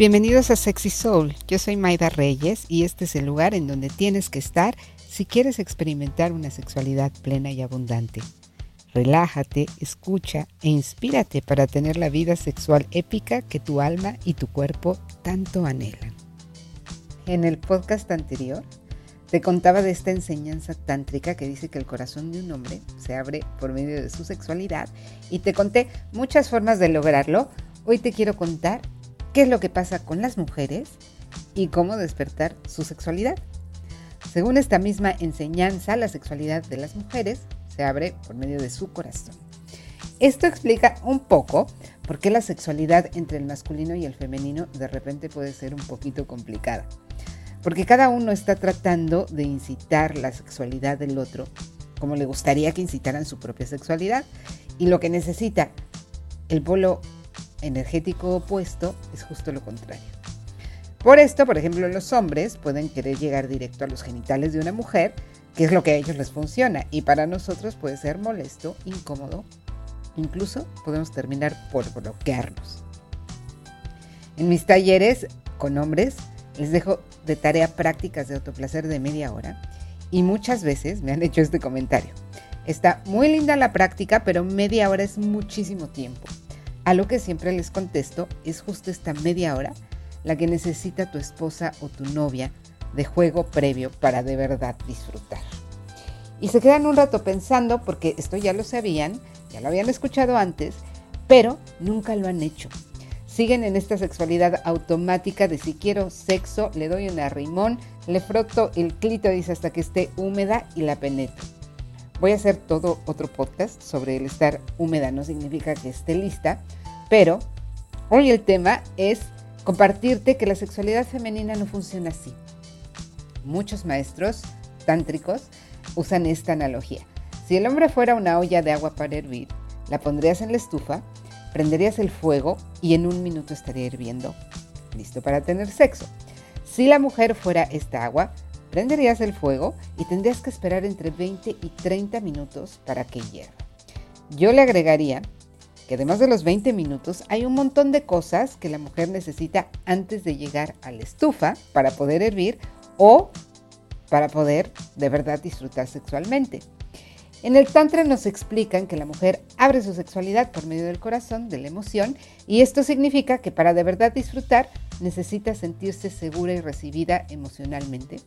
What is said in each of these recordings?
Bienvenidos a Sexy Soul. Yo soy Maida Reyes y este es el lugar en donde tienes que estar si quieres experimentar una sexualidad plena y abundante. Relájate, escucha e inspírate para tener la vida sexual épica que tu alma y tu cuerpo tanto anhelan. En el podcast anterior te contaba de esta enseñanza tántrica que dice que el corazón de un hombre se abre por medio de su sexualidad y te conté muchas formas de lograrlo. Hoy te quiero contar qué es lo que pasa con las mujeres y cómo despertar su sexualidad. Según esta misma enseñanza, la sexualidad de las mujeres se abre por medio de su corazón. Esto explica un poco por qué la sexualidad entre el masculino y el femenino de repente puede ser un poquito complicada. Porque cada uno está tratando de incitar la sexualidad del otro como le gustaría que incitaran su propia sexualidad. Y lo que necesita el polo energético opuesto es justo lo contrario. Por esto, por ejemplo, los hombres pueden querer llegar directo a los genitales de una mujer, que es lo que a ellos les funciona, y para nosotros puede ser molesto, incómodo, incluso podemos terminar por bloquearnos. En mis talleres con hombres les dejo de tarea prácticas de autoplacer de media hora y muchas veces me han hecho este comentario. Está muy linda la práctica, pero media hora es muchísimo tiempo. A lo que siempre les contesto es justo esta media hora la que necesita tu esposa o tu novia de juego previo para de verdad disfrutar. Y se quedan un rato pensando, porque esto ya lo sabían, ya lo habían escuchado antes, pero nunca lo han hecho. Siguen en esta sexualidad automática de si quiero sexo, le doy un arrimón, le froto el clítoris hasta que esté húmeda y la penetro. Voy a hacer todo otro podcast sobre el estar húmeda, no significa que esté lista, pero hoy el tema es compartirte que la sexualidad femenina no funciona así. Muchos maestros tántricos usan esta analogía. Si el hombre fuera una olla de agua para hervir, la pondrías en la estufa, prenderías el fuego y en un minuto estaría hirviendo, listo para tener sexo. Si la mujer fuera esta agua, Prenderías el fuego y tendrías que esperar entre 20 y 30 minutos para que hierva. Yo le agregaría que además de los 20 minutos hay un montón de cosas que la mujer necesita antes de llegar a la estufa para poder hervir o para poder de verdad disfrutar sexualmente. En el Tantra nos explican que la mujer abre su sexualidad por medio del corazón, de la emoción, y esto significa que para de verdad disfrutar necesita sentirse segura y recibida emocionalmente,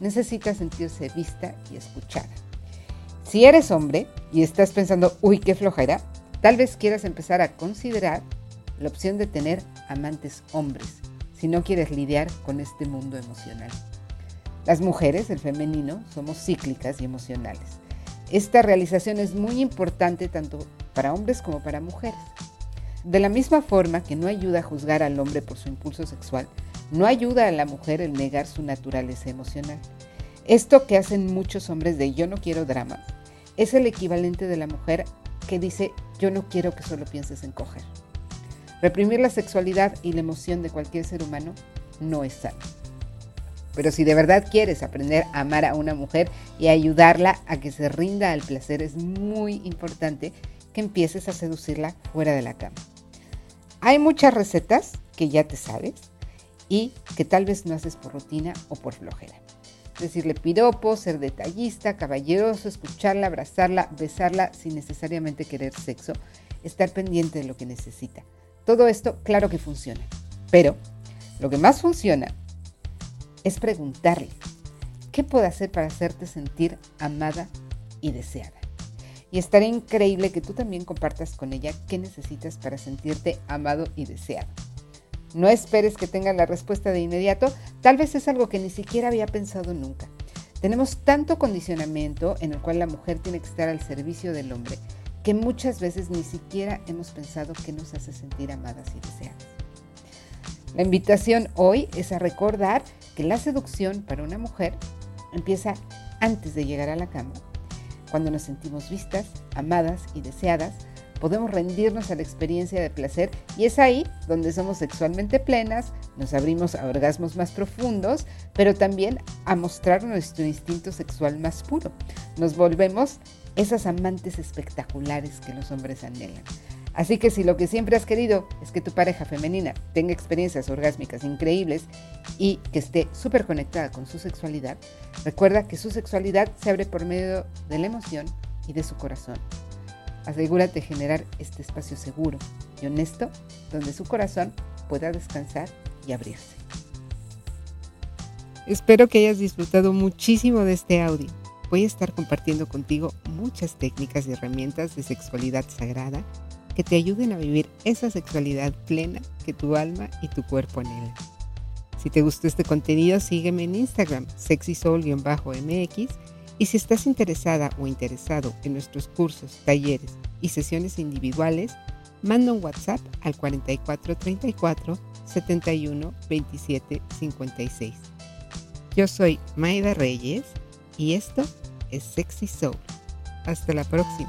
necesita sentirse vista y escuchada. Si eres hombre y estás pensando, uy, qué flojera, tal vez quieras empezar a considerar la opción de tener amantes hombres, si no quieres lidiar con este mundo emocional. Las mujeres, el femenino, somos cíclicas y emocionales. Esta realización es muy importante tanto para hombres como para mujeres. De la misma forma que no ayuda a juzgar al hombre por su impulso sexual, no ayuda a la mujer el negar su naturaleza emocional. Esto que hacen muchos hombres de yo no quiero dramas es el equivalente de la mujer que dice yo no quiero que solo pienses en coger. Reprimir la sexualidad y la emoción de cualquier ser humano no es sano. Pero si de verdad quieres aprender a amar a una mujer y ayudarla a que se rinda al placer, es muy importante que empieces a seducirla fuera de la cama. Hay muchas recetas que ya te sabes y que tal vez no haces por rutina o por flojera. Decirle piropo, ser detallista, caballeroso, escucharla, abrazarla, besarla sin necesariamente querer sexo, estar pendiente de lo que necesita. Todo esto, claro que funciona. Pero lo que más funciona es preguntarle, ¿qué puedo hacer para hacerte sentir amada y deseada? Y estaría increíble que tú también compartas con ella qué necesitas para sentirte amado y deseado. No esperes que tenga la respuesta de inmediato, tal vez es algo que ni siquiera había pensado nunca. Tenemos tanto condicionamiento en el cual la mujer tiene que estar al servicio del hombre que muchas veces ni siquiera hemos pensado que nos hace sentir amadas y deseadas. La invitación hoy es a recordar que la seducción para una mujer empieza antes de llegar a la cama, cuando nos sentimos vistas, amadas y deseadas, podemos rendirnos a la experiencia de placer y es ahí donde somos sexualmente plenas, nos abrimos a orgasmos más profundos, pero también a mostrar nuestro instinto sexual más puro. Nos volvemos esas amantes espectaculares que los hombres anhelan. Así que si lo que siempre has querido es que tu pareja femenina tenga experiencias orgásmicas increíbles y que esté súper conectada con su sexualidad, recuerda que su sexualidad se abre por medio de la emoción y de su corazón. Asegúrate de generar este espacio seguro y honesto donde su corazón pueda descansar y abrirse. Espero que hayas disfrutado muchísimo de este audio. Voy a estar compartiendo contigo muchas técnicas y herramientas de sexualidad sagrada que te ayuden a vivir esa sexualidad plena que tu alma y tu cuerpo anhelan. Si te gustó este contenido, sígueme en Instagram, sexysoul-mx, y si estás interesada o interesado en nuestros cursos, talleres y sesiones individuales, manda un WhatsApp al 4434 71 27 56. Yo soy Maida Reyes y esto es Sexy Soul. Hasta la próxima.